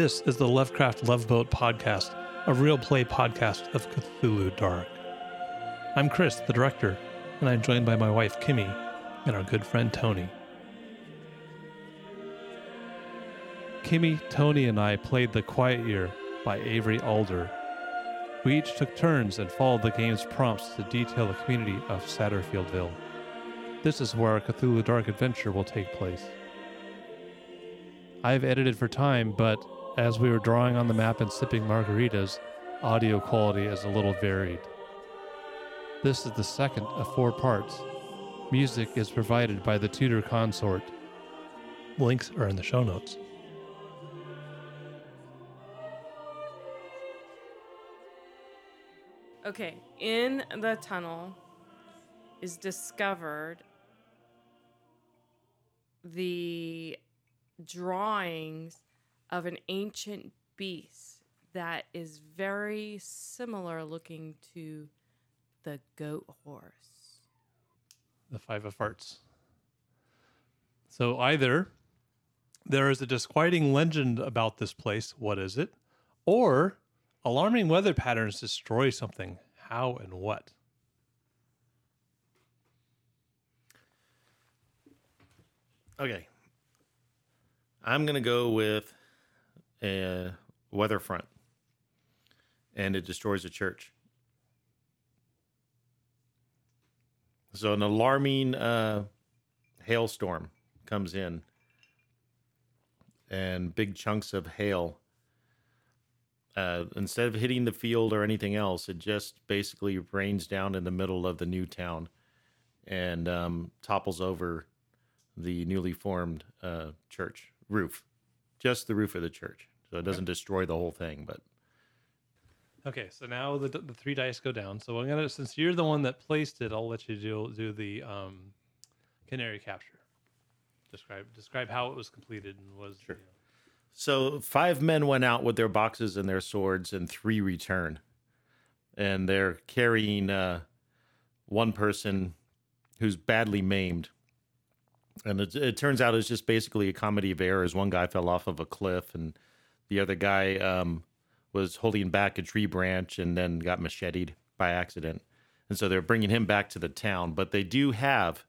This is the Lovecraft Love Boat podcast, a real play podcast of Cthulhu Dark. I'm Chris, the director, and I'm joined by my wife Kimmy and our good friend Tony. Kimmy, Tony, and I played The Quiet Year by Avery Alder. We each took turns and followed the game's prompts to detail the community of Satterfieldville. This is where our Cthulhu Dark adventure will take place. I've edited for time, but as we were drawing on the map and sipping margaritas, audio quality is a little varied. This is the second of four parts. Music is provided by the Tudor Consort. Links are in the show notes. Okay, in the tunnel is discovered the drawings of an ancient beast that is very similar looking to the goat horse. the five of hearts. So either there is a disquieting legend about this place, what is it? Or alarming weather patterns destroy something, how and what? Okay. I'm going to go with a weather front. And it destroys a church. So an alarming uh, hailstorm comes in, and big chunks of hail. Uh, instead of hitting the field or anything else, it just basically rains down in the middle of the new town and um, topples over the newly formed uh, church roof, just the roof of the church. So it doesn't destroy the whole thing, but Okay, so now the the three dice go down. So I'm gonna since you're the one that placed it, I'll let you do do the um, canary capture. Describe describe how it was completed and was Sure. you know, So five men went out with their boxes and their swords, and three return. And they're carrying uh, one person who's badly maimed. And it, it turns out it's just basically a comedy of errors. One guy fell off of a cliff, and the other guy um, was holding back a tree branch and then got macheted by accident. And so they're bringing him back to the town. But they do have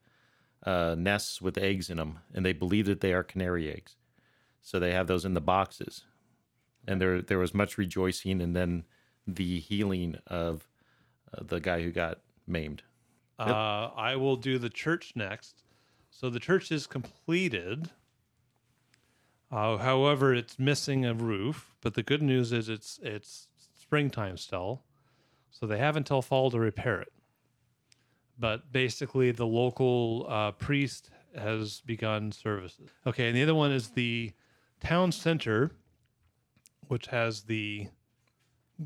uh, nests with eggs in them, and they believe that they are canary eggs. So they have those in the boxes. And there there was much rejoicing and then the healing of uh, the guy who got maimed. Uh, I will do the church next. So the church is completed. Uh, however, it's missing a roof. But the good news is it's it's springtime still, so they have until fall to repair it. But basically, the local uh, priest has begun services. Okay, and the other one is the town center, which has the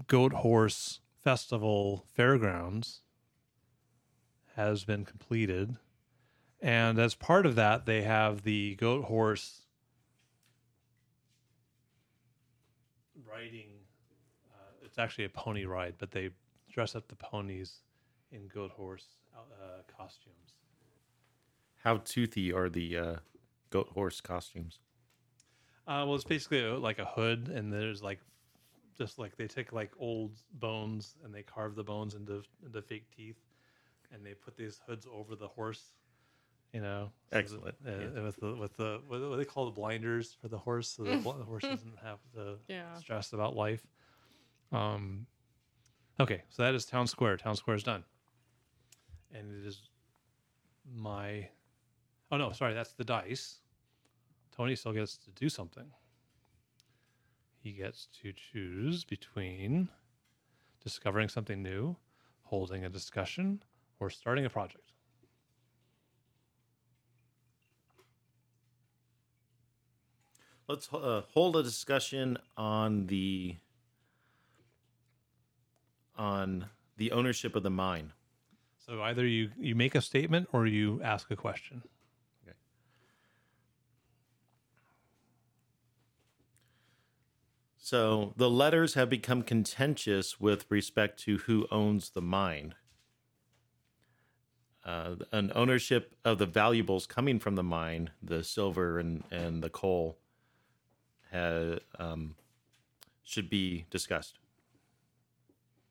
goat horse festival fairgrounds has been completed. And as part of that, they have the goat horse riding. Uh, it's actually a pony ride, but they dress up the ponies in goat horse uh, costumes. How toothy are the uh, goat horse costumes? Uh, well, it's basically a, like a hood, and there's like just like they take like old bones and they carve the bones into into fake teeth, and they put these hoods over the horse. You know, Excellent, uh, yeah. With the with the what do they call the blinders for the horse, so the, the horse doesn't have the Yeah. stress about life. Um. Okay, so that is town square. Town square is done, and it is my. Oh no, sorry, that's the dice. Tony still gets to do something. He gets to choose between discovering something new, holding a discussion, or starting a project. Let's uh, hold a discussion on the on the ownership of the mine. So either you you make a statement or you ask a question. Okay. So the letters have become contentious with respect to who owns the mine. Uh, an ownership of the valuables coming from the mine, the silver and, and the coal, ha um, should be discussed.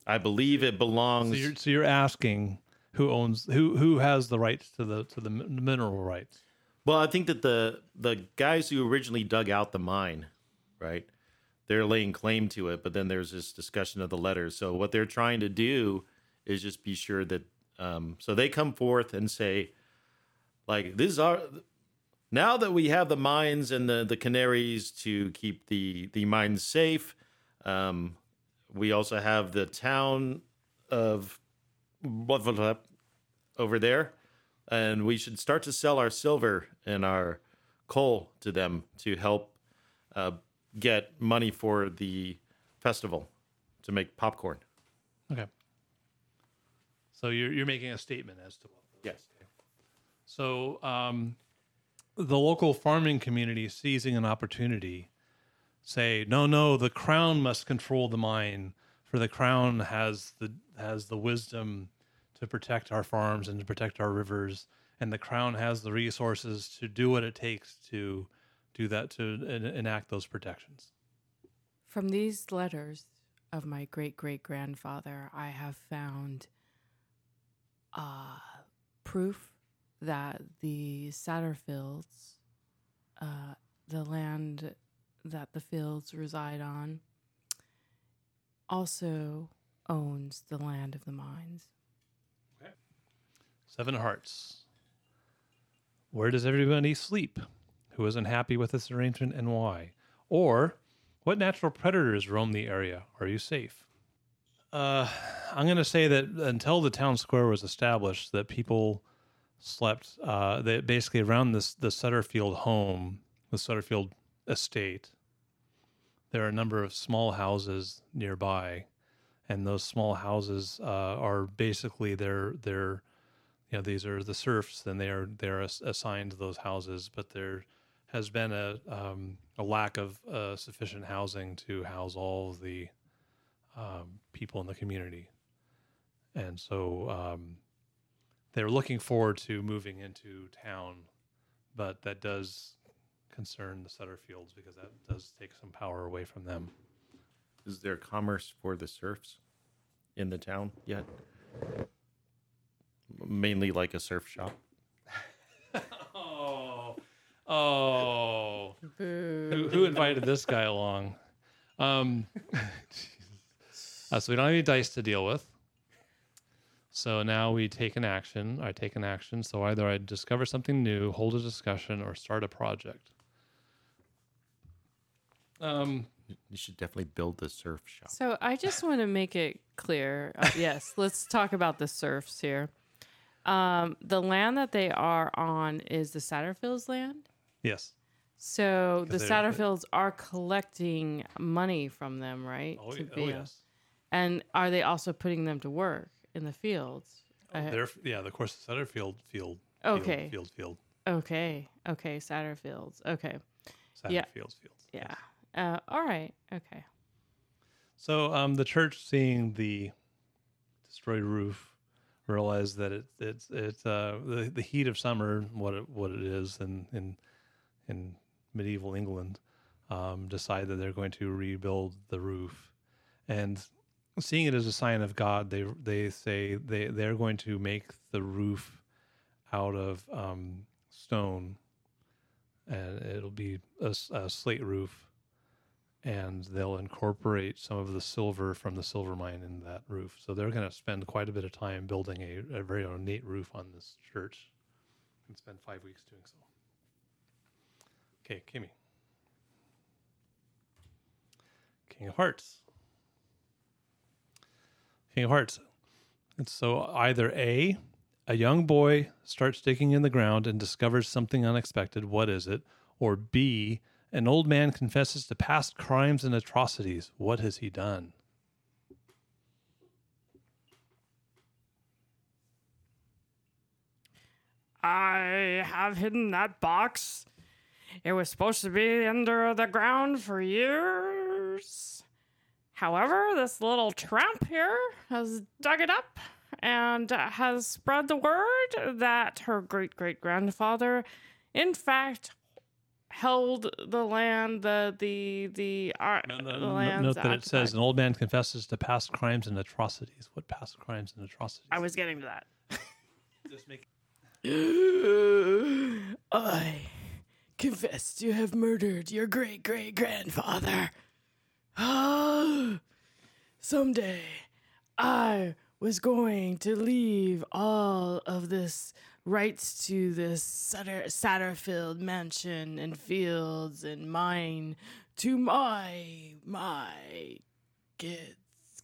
I believe it belongs. So you're, so you're asking who owns who who has the rights to the to the mineral rights. Well, I think that the the guys who originally dug out the mine, right? They're laying claim to it, but then there's this discussion of the letters. So what they're trying to do is just be sure that um so they come forth and say like this is our now that we have the mines and the the canaries to keep the the mines safe, um we also have the town of over there and we should start to sell our silver and our coal to them to help uh, get money for the festival to make popcorn. Okay. So you're you're making a statement as to what. Yes. So um, the local farming community seizing an opportunity say, no, no, the crown must control the mine, for the crown has the has the wisdom to protect our farms and to protect our rivers, and the crown has the resources to do what it takes to do that to en- enact those protections. From these letters of my great great grandfather, I have found uh, proof that the Satterfields, uh, the land that the fields reside on, also owns the land of the mines. Seven Hearts. Where does everybody sleep? Who isn't happy with this arrangement and why? Or what natural predators roam the area? Are you safe? Uh, I'm going to say that until the town square was established, that people slept uh, that basically around this the Sutterfield home, the Sutterfield estate. There are a number of small houses nearby, and those small houses uh, are basically their their you know these are the serfs and they are they're ass- assigned those houses but there has been a um, a lack of uh, sufficient housing to house all the um, people in the community and so um, they're looking forward to moving into town but that does concern the Sutterfields because that does take some power away from them Is there commerce for the serfs in the town yet? Mainly like a surf shop. oh oh who, who invited this guy along? Um, uh, so we don't have any dice to deal with. So now we take an action. I take an action. So either I discover something new, hold a discussion, or start a project. Um, You should definitely build the surf shop. So I just want to make it clear. Uh, yes, let's talk about the serfs here. Um, the land that they are on is the Satterfields land. yes. So the Satterfields are collecting money from them, right? Oh, To oh be- yes. And are they also putting them to work in the fields? They're yeah. the course, the Sutterfield field. Okay. Field field. okay. Okay. Satterfields. Okay. field Yeah. Fields. Yeah. Uh, all right. Okay. So um, the church, seeing the destroyed roof, realized that it, it's it's uh, the the heat of summer, what it, what it is, in in in medieval England, um, decide that they're going to rebuild the roof, and seeing it as a sign of God, they they say they they're going to make the roof out of um, stone, and it'll be a slate roof and they'll incorporate some of the silver from the silver mine in that roof. So they're going to spend quite a bit of time building a, a very ornate roof on this church and spend five weeks doing so. Okay, Kimmy. King of Hearts. King of Hearts. And so either A, a young boy starts digging in the ground and discovers something unexpected. What is it? Or B, an old man confesses to past crimes and atrocities. What has he done? I have hidden that box. It was supposed to be under the ground for years. However, this little tramp here has dug it up and has spread the word that her great great grandfather, in fact, held the land, the the the, uh, No- no- no- lands. Note that it says an old man confesses to past crimes and atrocities. What past crimes and atrocities? I was getting to that. just make I confess to have murdered your great great grandfather. Someday I was going to leave all of this rights to this Sutter, Satterfield mansion and fields and mine to my my kids,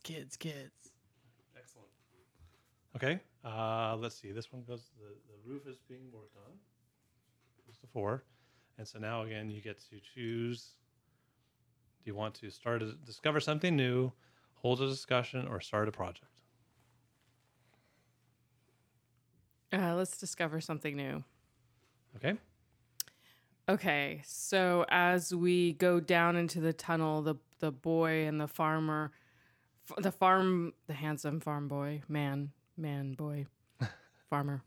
kids, kids. Excellent. Okay. Uh, let's see. This one goes. The, the roof is being worked on. Goes to four, and so now again you get to choose. Do you want to start a discover something new, hold a discussion, or start a project? Uh, let's discover something new. Okay. Okay, so as we go down into the tunnel, the the boy and the farmer, the farm, the handsome farm boy, man, man boy, farmer,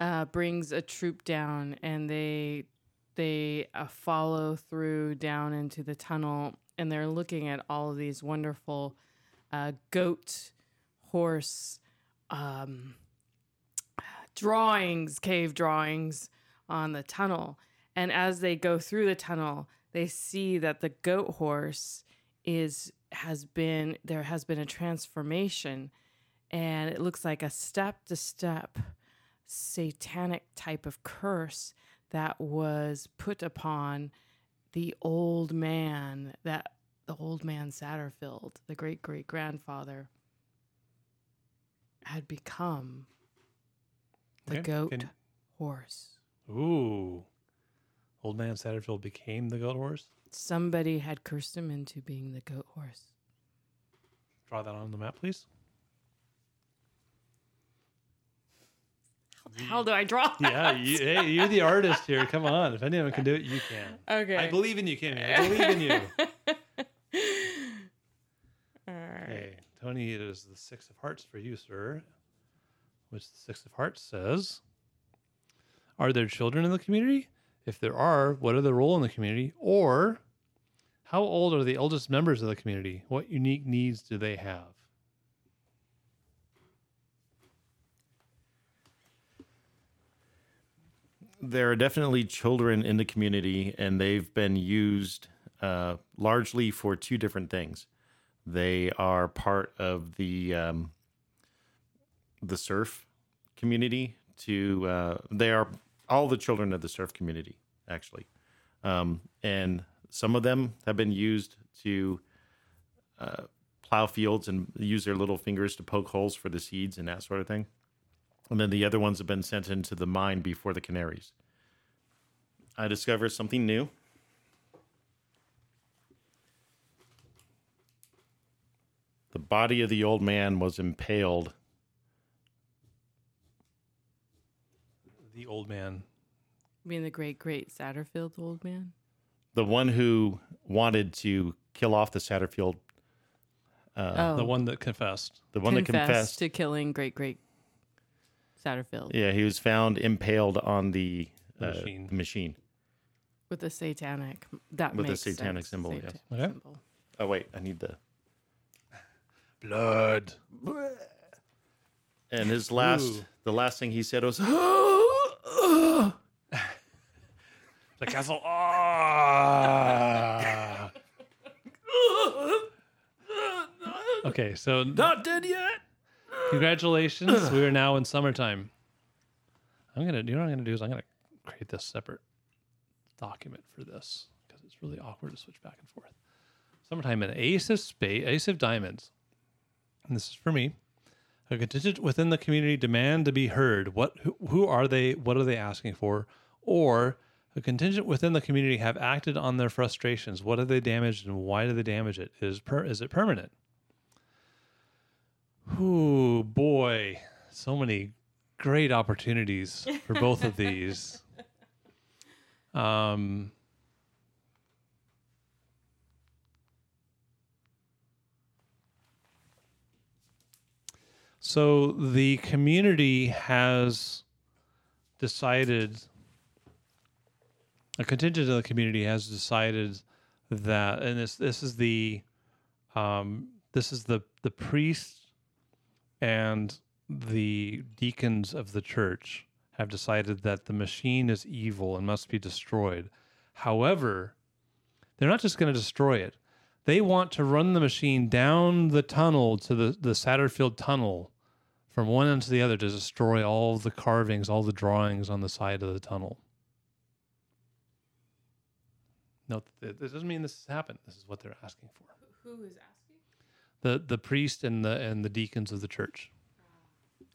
uh, brings a troop down, and they they uh, follow through down into the tunnel, and they're looking at all of these wonderful uh, goat, horse, um, drawings, cave drawings on the tunnel. And as they go through the tunnel, they see that the goat horse is has been there has been a transformation and it looks like a step to step satanic type of curse that was put upon the old man that the old man Satterfield, the great great grandfather, had become the Okay, goat can- horse. Ooh. Old man Satterfield became the goat horse. Somebody had cursed him into being the goat horse. Draw that on the map, please. How do I draw? Yeah, you, hey, you're the artist here. Come on. If anyone can do it, you can. Okay. I believe in you, Kimmy. I believe in you. All right. Okay, Tony, it is the six of hearts for you, sir. Which the six of hearts says: Are there children in the community? If there are, what are their role in the community? Or, how old are the eldest members of the community? What unique needs do they have? There are definitely children in the community, and they've been used uh, largely for two different things. They are part of the um, the serf community. To uh, they are all the children of the serf community, actually, um, and some of them have been used to uh, plow fields and use their little fingers to poke holes for the seeds and that sort of thing. And then the other ones have been sent into the mine before the canaries. I discover something new. The body of the old man was impaled. The old man. Being the great great Satterfield old man. The one who wanted to kill off the Satterfield, uh, oh, The one that confessed. the one that confessed confessed. to killing great great Satterfield Yeah, he was found impaled on the, The uh, machine. the machine. with a satanic. That With a satanic sense. symbol, yes. Okay. symbol. Oh wait, I need the. Blood. And his last, Ooh. the last thing he said was, The castle. Ah. okay, so "Not dead yet." Congratulations. we are now in summertime. I'm gonna. You know what I'm gonna do is I'm gonna create this separate document for this because it's really awkward to switch back and forth. Summertime and ace of spade, ace of diamonds. And this is for me. A contingent within the community demand to be heard. What? Who, who are they? What are they asking for? Or a contingent within the community have acted on their frustrations. What have they damaged, and why do they damage it? Is per, is it permanent? Ooh, boy, so many great opportunities for both of these. Um, so the community has decided a contingent of the community has decided that, and this this is the um, this is the the priest and the deacons of the church have decided that the machine is evil and must be destroyed. However, they're not just going to destroy it. They want to run the machine down the tunnel to the, the Satterfield tunnel from one end to the other to destroy all the carvings, all the drawings on the side of the tunnel. No, this doesn't mean this has happened. This is what they're asking for. Who is asking? The the priest and the and the deacons of the church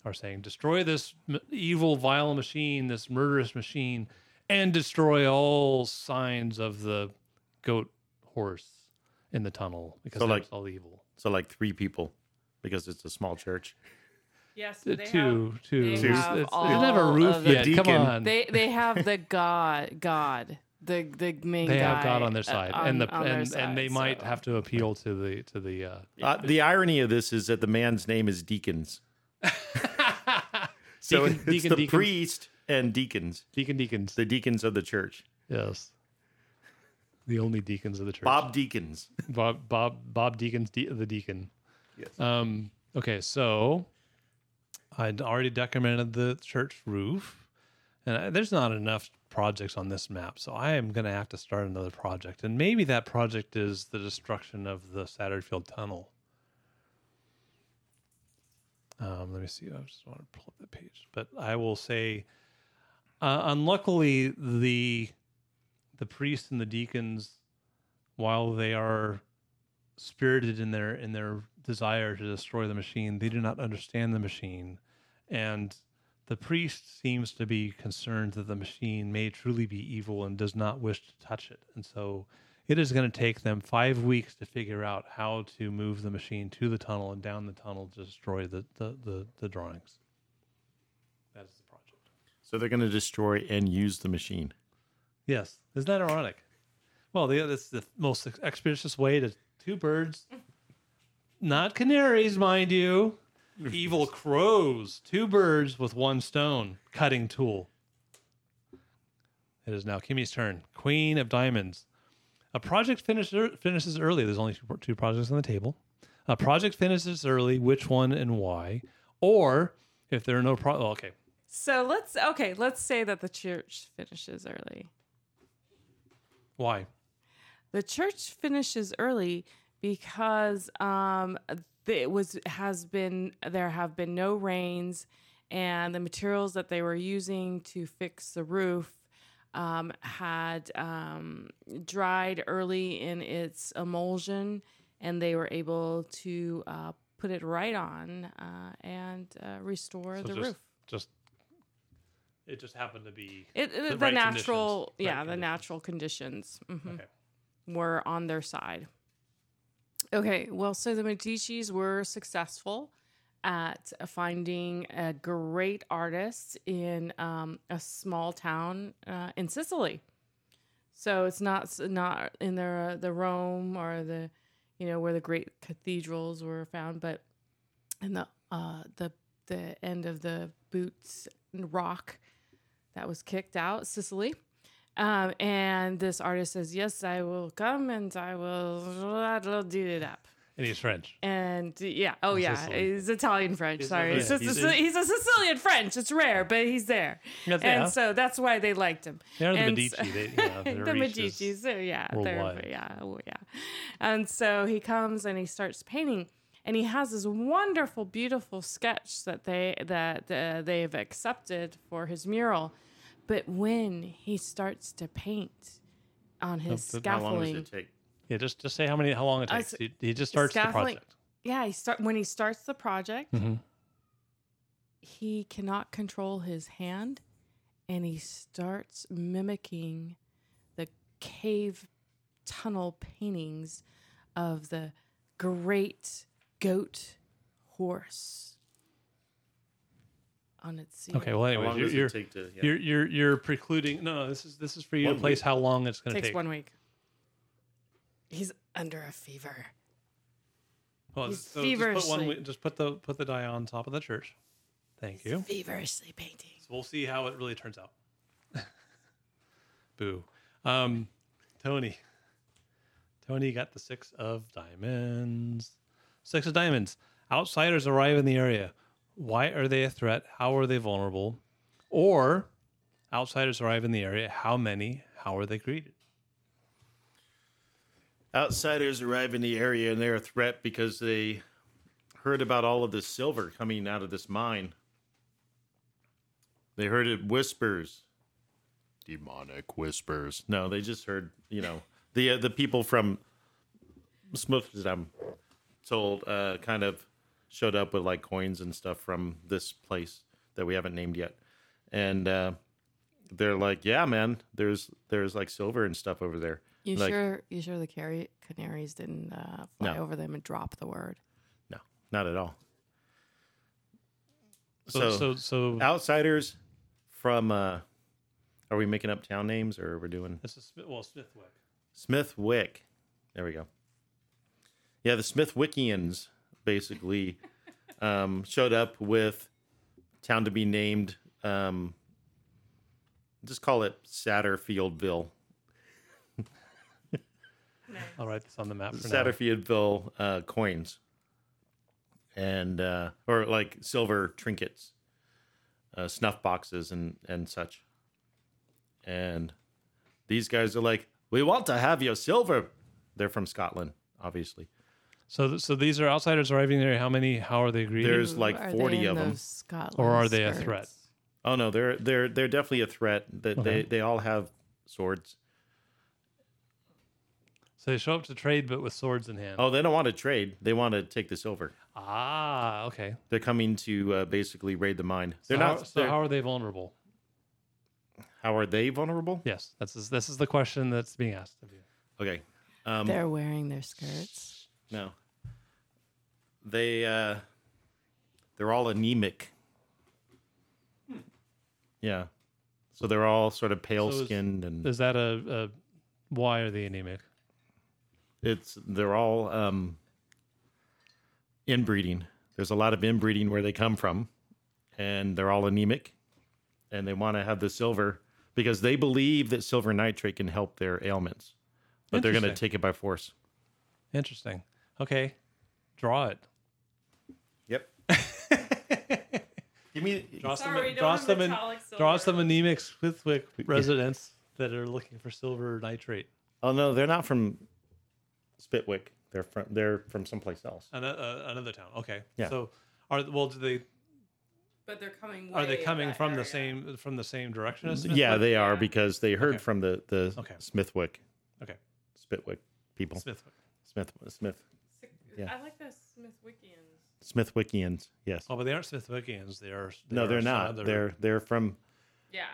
are saying, destroy this m- evil, vile machine, this murderous machine, and destroy all signs of the goat horse in the tunnel because So, like- all evil. So like three people because it's a small church. Yes, uh, they two, two. they It's- have it's- it all doesn't have a roof of the yet. Come on. They they have the god god the the main. They have God on their uh, side, on- and the on their and, and they might so- have to appeal to the to the. Uh, Uh, the irony of this is that the man's name is Deacons. So Deacon- it's deacon- the deacons. priest and deacons, deacon deacons. the deacons of the church. Yes. The only deacons of the church. Bob Deacons. Bob Bob Bob Deacon's de- the deacon. Yes. Um. Okay, so I'd already documented the church roof, and I, there's not enough projects on this map, so I am going to have to start another project, and maybe that project is the destruction of the Satterfield Tunnel. Um, let me see. I just want to pull up the page, but I will say, uh, unluckily, the the priests and the deacons, while they are spirited in their in their desire to destroy the machine, they do not understand the machine, and the priest seems to be concerned that the machine may truly be evil and does not wish to touch it, and so it is going to take them five weeks to figure out how to move the machine to the tunnel and down the tunnel to destroy the the the, the drawings. That is the project. So they're going to destroy and use the machine. Yes, isn't that ironic? Well, the, that's the most expeditious way to two birds, not canaries, mind you. Evil crows, two birds with one stone cutting tool. It is now Kimmy's turn. Queen of Diamonds. A project finishes finishes early. There's only two, two projects on the table. A project finishes early. Which one and why? Or if there are no pro, well, okay. So let's okay. Let's say that the church finishes early. Why? The church finishes early because um, it was has been there have been no rains, and the materials that they were using to fix the roof um, had um, dried early in its emulsion, and they were able to uh, put it right on uh, and uh, restore So the just, roof. Just it just happened to be It, the the, right natural, conditions, right yeah, the conditions. natural conditions mhm, okay. were on their side. Okay, well, so the Medicis were successful at finding a great artist in um, a small town uh, in Sicily. So it's not not in the the Rome or the you know where the great cathedrals were found, but in the uh, the the end of the boots rock that was kicked out, Sicily. Um, and this artist says, "Yes, I will come, and I will I'll do it up." And he's French. And yeah, oh yeah, Sicily. he's Italian French. He's Sorry, yeah, just he's a, a- he's a Sicilian French. It's rare, but he's there, Yes, and yeah. so that's why they liked him. They're the and Medici. so- They, you know, their the reach is- Medicis, so yeah, they're, yeah, oh, yeah. And so he comes and he starts painting, and he has this wonderful, beautiful sketch that they that uh, they've accepted for his mural. But when he starts to paint on his The- the- How long does scaffolding, it take? Yeah, just just say how many how long it Uh, takes. so- he, he just starts the project. yeah, he start when he starts the project. Mhm. he cannot control his hand and he starts mimicking the cave tunnel paintings of the great goat horse on its seat. Okay. Well, anyway, you're you're, to? Yeah. you're you're you're precluding. No, no. This is this is for you One to place week. how long it's going to take. takes one week. He's under a fever. Well, He's so just put one. week- Just put the put the die on top of the church. Thank you. Feverishly painting. So we'll see how it really turns out. Boo. Um, Tony. Tony got the six of diamonds. Six of diamonds. Outsiders arrive in the area. Why are they a threat? How are they vulnerable? Or outsiders arrive in the area. How many? How are they greeted? Outsiders arrive in the area and they're a threat because they heard about all of this silver coming out of this mine. They heard it whispers. Demonic whispers. No, they just heard, you know, the uh, the people from Smithsdam told uh, kind of showed up with like coins and stuff from this place that we haven't named yet. And uh, they're like, "Yeah, man, there's there's like silver and stuff over there." You Like- sure? You sure the Cari- Canaries didn't uh, fly No. over them and drop the word? No, not at all. So, so, so, outsiders from uh are we making up town names or we're doing this is well Smithwick. Smithwick. There we go. Yeah, the Smithwickians basically um showed up with town to be named um just call it Satterfieldville. I'll write this on the map for. Satterfieldville uh coins. And uh or like silver trinkets. Uh snuff boxes and and such. And these guys are like, "We want to have your silver." They're from Scotland, obviously. So, th- so these are outsiders arriving there. How many? How are they greeted? There's like are 40 they in of 'em. those Scotland Or are they a skirts? threat? Oh no, they're they're they're definitely a threat. That Okay. they they all have swords. so they show up to trade, but with swords in hand. Oh, they don't want to trade. They want to take the silver. Ah, okay. They're coming to uh, basically raid the mine. They're how, not. So they're- how are they vulnerable? how are they vulnerable? Yes, that's this is the question that's being asked of you. Okay. Um, They're wearing their skirts. No. They uh they're all anemic. Yeah. So they're all sort of pale So is- skinned and Is that a, a why are they anemic? it's they're all um inbreeding. There's a lot of inbreeding where they come from and they're all anemic and they want to have the silver because they believe that silver nitrate can help their ailments. But they're going to take it by force. Interesting. Okay, draw it. Yep. Give me Draw Sorry, some, don't draw some, an- draw some anemic Smithwick residents that are looking for silver nitrate. Oh no, they're not from Spitwick. They're from they're from someplace else. Another, uh, another town. Okay. Yeah. So are well? Do they But they're coming. are they way coming that from the area. same from the same direction as Yeah, they are Yeah. because they heard Okay. from the the Okay. Smithwick Okay. Spitwick people. Smithwick. Smith Smith Yeah. I like the Smithwickians. Smithwickians. Yes. Oh, but they aren't Smithwickians. They are. they no, are they're not. other- They're they're from Yeah.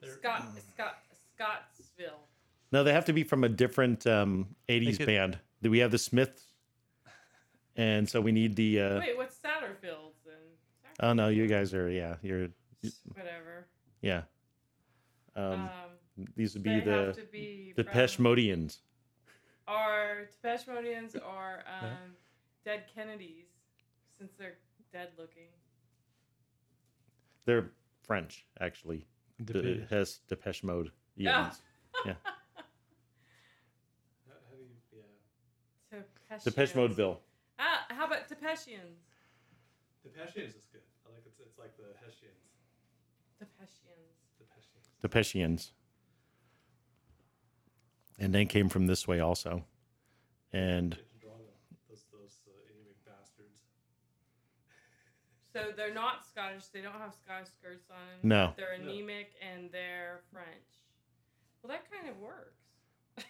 They're- Scott, Scott, Scottsville. no. They have to be from a different um, '80s could- band. We have the Smiths, and so we need the. Uh, Wait, what's Satterfields then? oh no, you guys are yeah. You're Whatever. yeah. Um, Um, these would they be have the to be the from- Peshmodians. Or Depeche Modians or um, Dead Kennedys, since they're dead looking. They're French, actually. The, Depe- it has Depeche Mode. Yeah. Yeah. Depeche Depeche Modeville. Ah, how about Depechians? Depechians is good. I like it's it's like the Hessians. Depechians. Depechians. Depechians. And then came from this way also. And Those those uh, bastards. So they're not Scottish. They don't have Scottish skirts on. No. They're No. anemic and they're French. Well, that kind of works.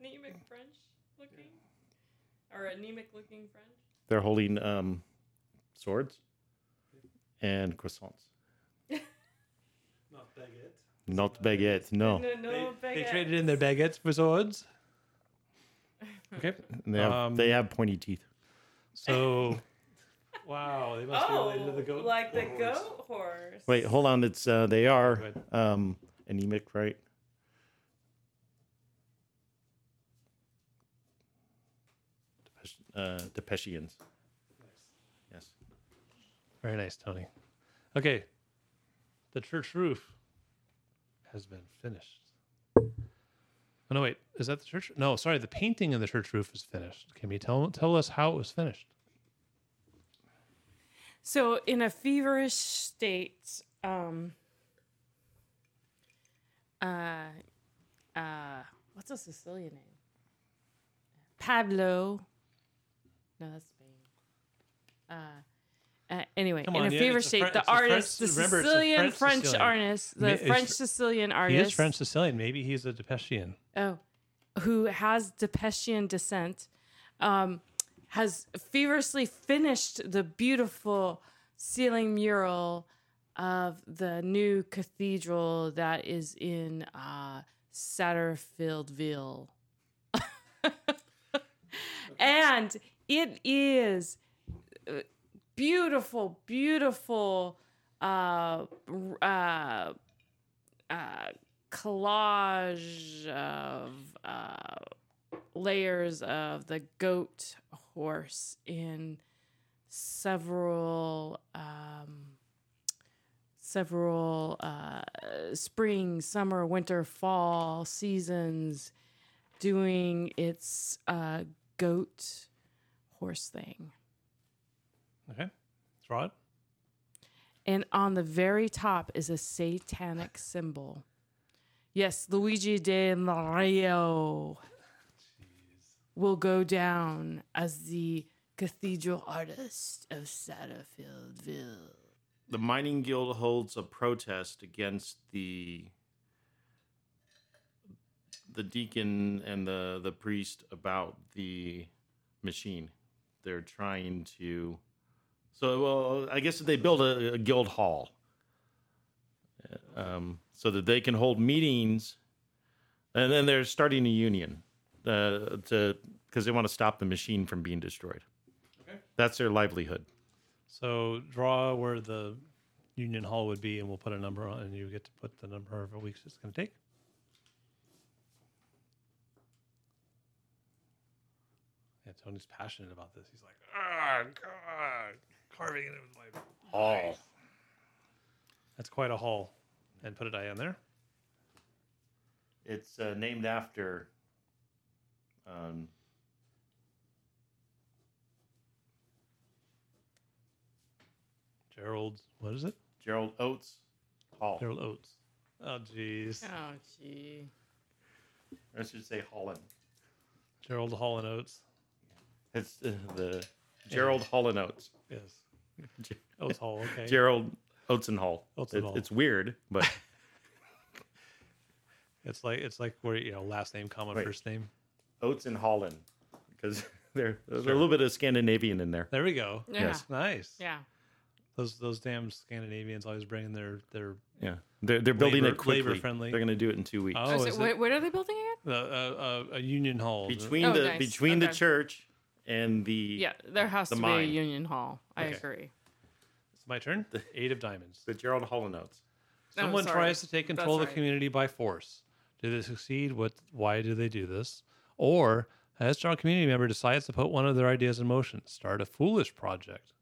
anemic French looking, or anemic looking French. they're holding um, swords and croissants. Not baguette. Not baguettes, no. No, no, they, they baguettes. traded in their baguettes for swords. Okay. They have, Um, they have pointy teeth. So, wow, they must be Oh, related to the goat. like the horse. goat horse. Wait, hold on. It's uh, they are ahead. um, anemic, right? Depeche, uh, Depechians. Yes. Very nice, Tony. Okay. The church roof has been finished. Oh no, wait, is that the church? No, sorry, the painting of the church roof is finished. Can you tell tell us how it was finished? So, in a feverish state, um, uh, uh, what's a Sicilian name? Pablo. No, that's Spain. Uh, uh, anyway, Come in on, a yeah, it's a state, the it's a artist, French- the remember, it's a Sicilian French French Sicilian. artist, Ma- the is- French Sicilian artist. He is French Sicilian. Maybe he's a Depechian. Oh, who has Depechian descent, um, has feverishly finished the beautiful ceiling mural of the new cathedral that is in uh, Satterfieldville. and it is uh, beautiful, beautiful uh, uh, uh, collage of uh, layers of the goat horse in several um, several uh, spring, summer, winter, fall seasons doing its uh, goat horse thing. Okay, draw it. And on the very top is a satanic symbol. Yes, Luigi de Mario will go down as the cathedral artist of Satterfieldville. The mining guild holds a protest against the the deacon and the the priest about the machine. They're trying to so well I guess they build a, a guild hall um, so that they can hold meetings and then they're starting a union uh, to because they want to stop the machine from being destroyed. Okay. That's their livelihood. So draw where the union hall would be, and we'll put a number on, and you get to put the number of weeks it's going to take. Yeah, Tony's passionate about this. He's like, ah, God, carving it with my Hall. That's quite a haul. And put a die on there. It's uh, named after um, Gerald, what is it? Gerald Oates Hall. Gerald Oates. Oh, jeez. Oh, gee. I should say Holland. Gerald Hall and Oates. It's uh, the Gerald Hall and Oates. Yes. Oates Hall. Okay. Gerald Oates and Hall. Oates and It- Hall. It's weird, but It's like it's like where you know last name, comma Right. first name. Oates and Holland because there's a little bit of Scandinavian in there. There we go. Yeah. Yes. Nice. Yeah. Those those damn Scandinavians always bringing their their Yeah, they're they're building Labor- it quickly. labor-friendly. They're going to do it in two weeks. Oh, Is is it, it- what are they building again? uh, uh, uh, a union hall. between Oh, the nice. between the church and the Yeah, there has The to mine. be a union hall. I Okay. agree. It's my turn. The Eight of diamonds. the Gerald Hall and Oates. Oh, Someone sorry. tries to take control of That's the right. community by force. Do they succeed? What? Why do they do this? Or a strong community member decides to put one of their ideas in motion, start a foolish project.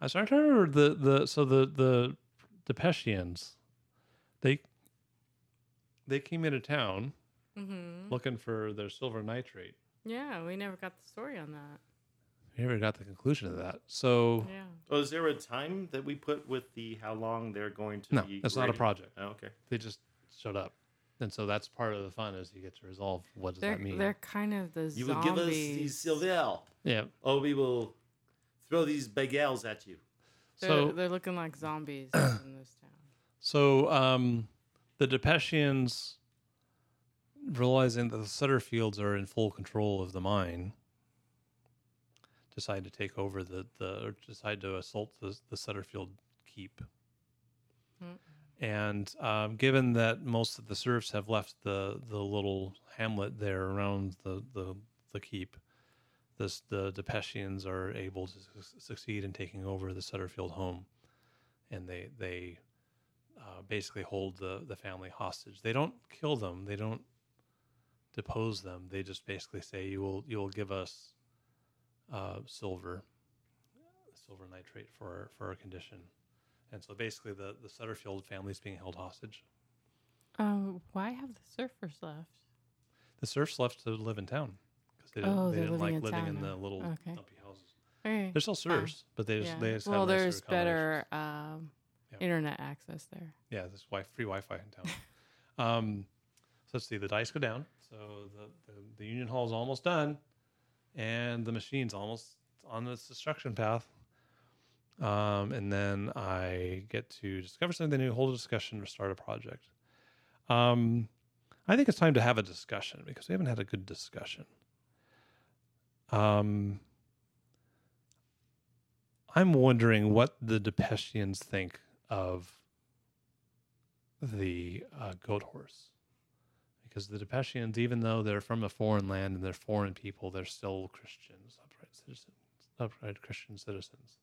I started to remember the the so the the Depechians, they they came into town Mm-hmm. looking for their silver nitrate. Yeah, we never got the story on that. We never got the conclusion of that. So Yeah. Oh, is there a time that we put with the how long they're going to no, be? that's not a project. Oh, okay. They just showed up, and so that's part of the fun is you get to resolve what does They're that mean. they're kind of the You zombies. will give us these silver, Yeah. or we will throw these bagels at you. They're, So they're looking like zombies in this town. so um, the Depechians, realizing that the Sutterfields are in full control of the mine, decide to take over the the or decide to assault the the Sutterfield keep. Mm. And um, given that most of the serfs have left the the little hamlet there around the the, the keep, this the Depechians are able to su- succeed in taking over the Sutterfield home, and they they uh, basically hold the the family hostage. They don't kill them. They don't depose them. They just basically say you will you will give us uh, silver, silver nitrate for for our condition, and so basically the the Sutterfield family is being held hostage. Um, why have the surfers left? The serfs left to live in town because they didn't, Oh, they didn't like in living in the little Okay. dumpy houses. Okay. They're still serfs, but they just Yeah. they just well, have there's better um, Yeah. internet access there. Yeah, there's wi- free Wi-Fi in town. um, so let's see. The dice go down. So the, the the Union Hall is almost done, and the machine's almost on its destruction path. Um, and then I get to discover something new, hold a discussion, or start a project. Um, I think it's time to have a discussion because we haven't had a good discussion. Um, I'm wondering what the Depechians think of the uh, goat horse. Because the Depechians, even though they're from a foreign land and they're foreign people, they're still Christians, upright citizens, upright Christian citizens.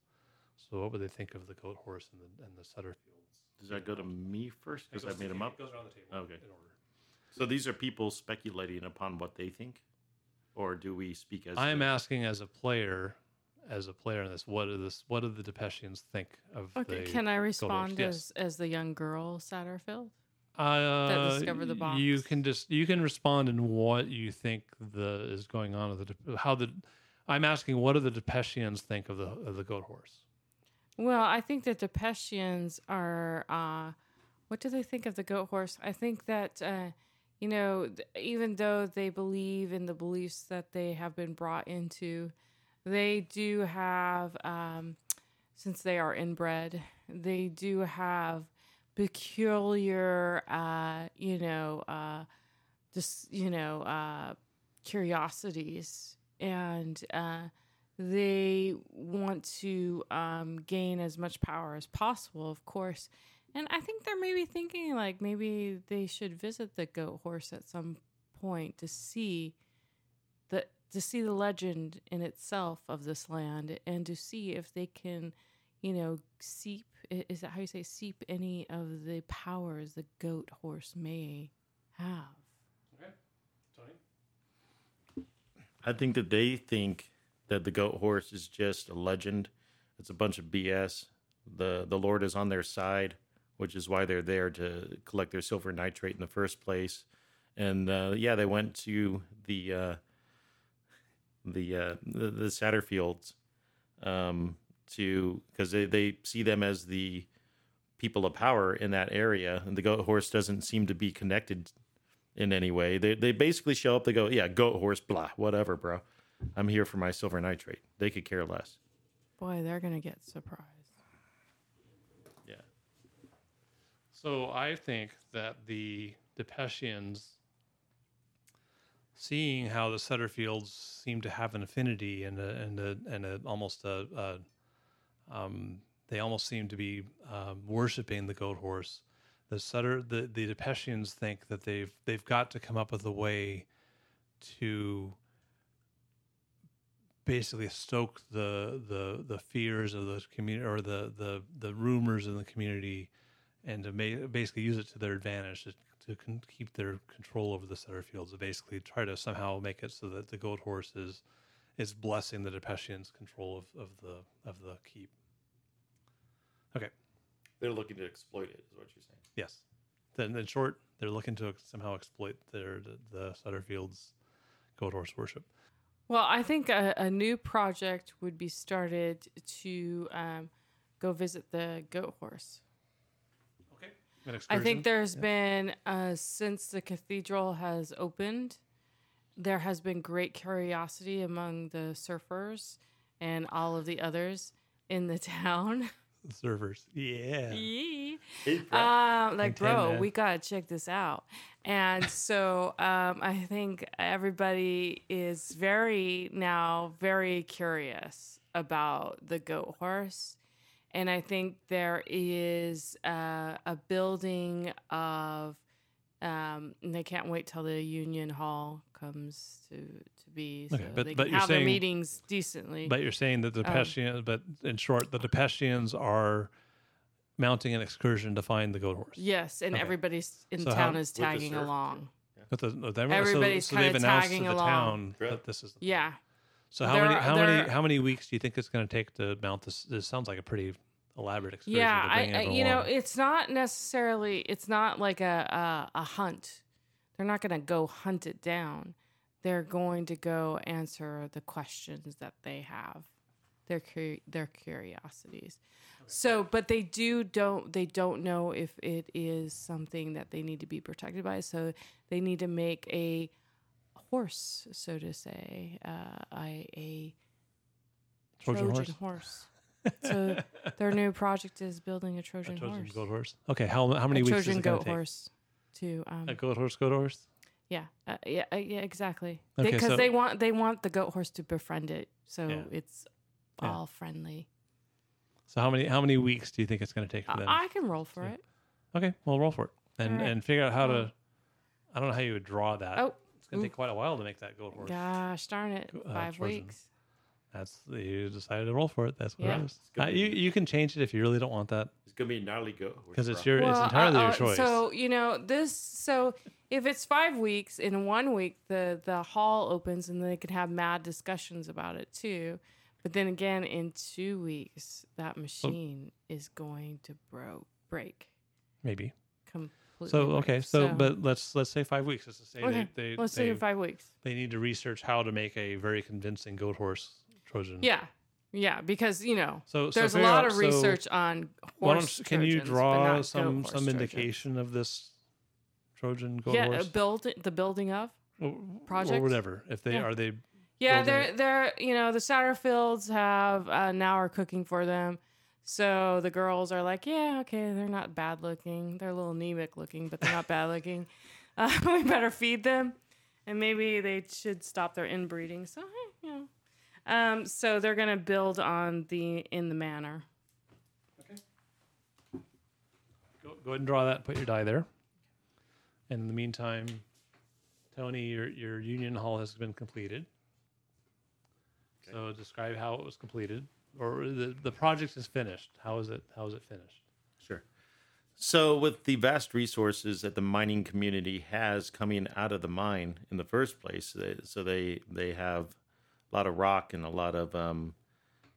So, what would they think of the goat horse and the and the Sutterfields? Does that go to me first? Because I made them up. It goes around the table. Okay. In order. So these are people speculating upon what they think, or do we speak as? I'm the- asking as a player, as a player in this, what do this? What do the Depechians think of Okay, the? can I respond yes. as as the young girl Satterfield? Uh, discover the You can just you can respond in what you think the is going on with the how the. I'm asking what do the Depechians think of the of the goat horse? Well, I think the Depechians are. Uh, what do they think of the goat horse? I think that uh, you know, even though they believe in the beliefs that they have been brought into, they do have, um, since they are inbred, they do have peculiar, uh, you know, uh, just you know, uh, curiosities and. Uh, they want to um, gain as much power as possible, of course. And I think they're maybe thinking like maybe they should visit the goat horse at some point to see the to see the legend in itself of this land and to see if they can, you know, seep is that how you say seep any of the powers the goat horse may have. Okay, Tony. I think that they think that the goat horse is just a legend. It's a bunch of BS. the The Lord is on their side, which is why they're there to collect their silver nitrate in the first place. And uh, yeah, they went to the uh, the, uh, the the Satterfields um, to because they, they see them as the people of power in that area, and the goat horse doesn't seem to be connected in any way. They they basically show up. They go, yeah, goat horse, blah, whatever, bro. I'm here for my silver nitrate. They could care less. Boy, they're gonna get surprised. Yeah. So I think that the Depechians, seeing how the Sutterfields seem to have an affinity and a, and a, and a, almost a, a um, they almost seem to be um, worshiping the goat horse. The Sutter, the the Depechians think that they've they've got to come up with a way to basically stoke the the the fears of the community or the the the rumors in the community and to ma- basically use it to their advantage to, to con- keep their control over the Sutterfields. To basically try to somehow make it so that the goat horse is is blessing the Depechians' control of, of the of the keep. Okay. They're looking to exploit it, is what you're saying. Yes. Then in short, they're looking to somehow exploit their the, the Sutterfields' goat horse worship. Well, I think a, a new project would be started to um, go visit the goat horse. Okay. An I think there's been, uh, since the cathedral has opened, there has been great curiosity among the surfers and all of the others in the town. servers. Yeah. Yee. Hey, Um, like, bro, we gotta check this out. And so, um, I think everybody is very now very curious about the goat horse, and I think there is uh, a building of. Um, and they can't wait till the Union Hall comes to to be, so Okay, but- they but can you're have their saying- meetings decently. But you're saying that the Um, Depechians, but in short, the Depechians are mounting an excursion to find the goat horse. yes, and Okay. everybody's in So how- town is With the tagging serf? along. But the, no, they- so- Everybody's so, they've kinda announced tagging to the along. town Correct. that this is. The Yeah. So how They're- many how many how many weeks do you think it's going to take to mount this? This sounds like a pretty elaborate excursion. yeah, to I, bring I everyone you know it's not necessarily it's not like a a, a hunt. They're not going to go hunt it down. They're going to go answer the questions that they have, their cur- their curiosities. So, but they do don't they don't know if it is something that they need to be protected by. So they need to make a horse, so to say, uh, a, a Trojan Trojan, horse? horse. so their new project is building a a Trojan, Trojan horse. goat horse. Okay, how how many a weeks Trojan goat horse. To um, A goat horse, goat horse. Yeah, uh, yeah, uh, yeah, exactly. Okay, Because so- they want they want the goat horse to befriend it, so Yeah. it's Yeah. all friendly. So how many how many weeks do you think it's going to take for them? I can roll for Yeah. it. okay, well roll for it and Alright. and figure out how to. I don't know how you would draw that. Oh, it's going to take quite a while to make that goat horse. gosh darn it! Uh, Five weeks. That's you decided to roll for it. That's what Yeah. it is. Uh, you you can change it if you really don't want that It's gonna be a gnarly goat because it's bro. your it's entirely uh, your uh, choice. So you know this. So if it's five weeks in one week, the the hall opens and they can have mad discussions about it too. But then again, in two weeks, that machine is going to bro break Maybe. completely. So okay, so, but let's let's say five weeks. Let's say Okay, they they, let's they, say five weeks. they need to research how to make a very convincing goat horse Trojan. Yeah, yeah, because you know So so there's a lot out- of so research on why horse. don't, can you draw some some indication of this Trojan goat Yeah, horse? build the building of. project? or whatever. If they Yeah. are they Yeah, they're they're you know the Satterfields have uh, now are cooking for them, so the girls are like, yeah, okay, they're not bad looking. They're a little anemic looking, but they're not bad looking. Uh, we better feed them, and maybe they should stop their inbreeding. So eh, you know, um, so they're gonna build on the in the manor. Okay. Go, go ahead and draw that. Put your die there. And in the meantime, Tony, your your union hall has been completed. So describe how it was completed, or the the project is finished. How is it? How is it finished? Sure. So, with the vast resources that the mining community has coming out of the mine in the first place, they, so they they have a lot of rock and a lot of um,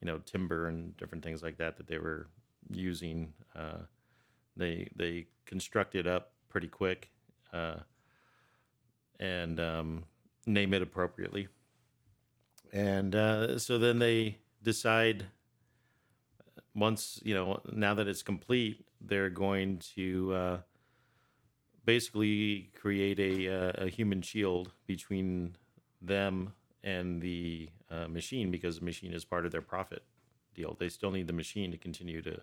you know timber and different things like that that they were using. Uh, they they constructed up pretty quick uh, and um, name it appropriately. And uh, so then they decide once you know now that it's complete they're going to uh, basically create a, uh, a human shield between them and the uh, machine because the machine is part of their profit deal they still need the machine to continue to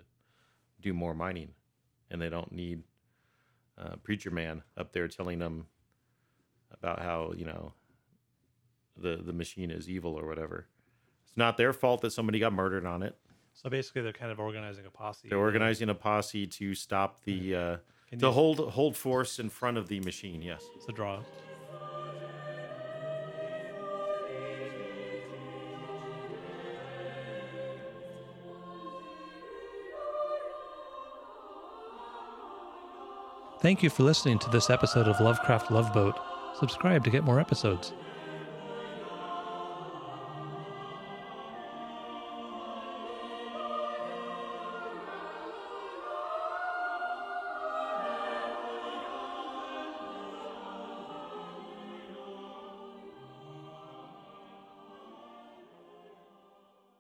do more mining and they don't need uh, preacher man up there telling them about how you know the the machine is evil or whatever it's not their fault that somebody got murdered on it So basically, they're kind of organizing a posse. they're organizing a posse to stop the uh, to hold hold force in front of the machine. Yes. So draw. Thank you for listening to this episode of Lovecraft Love Boat. Subscribe to get more episodes.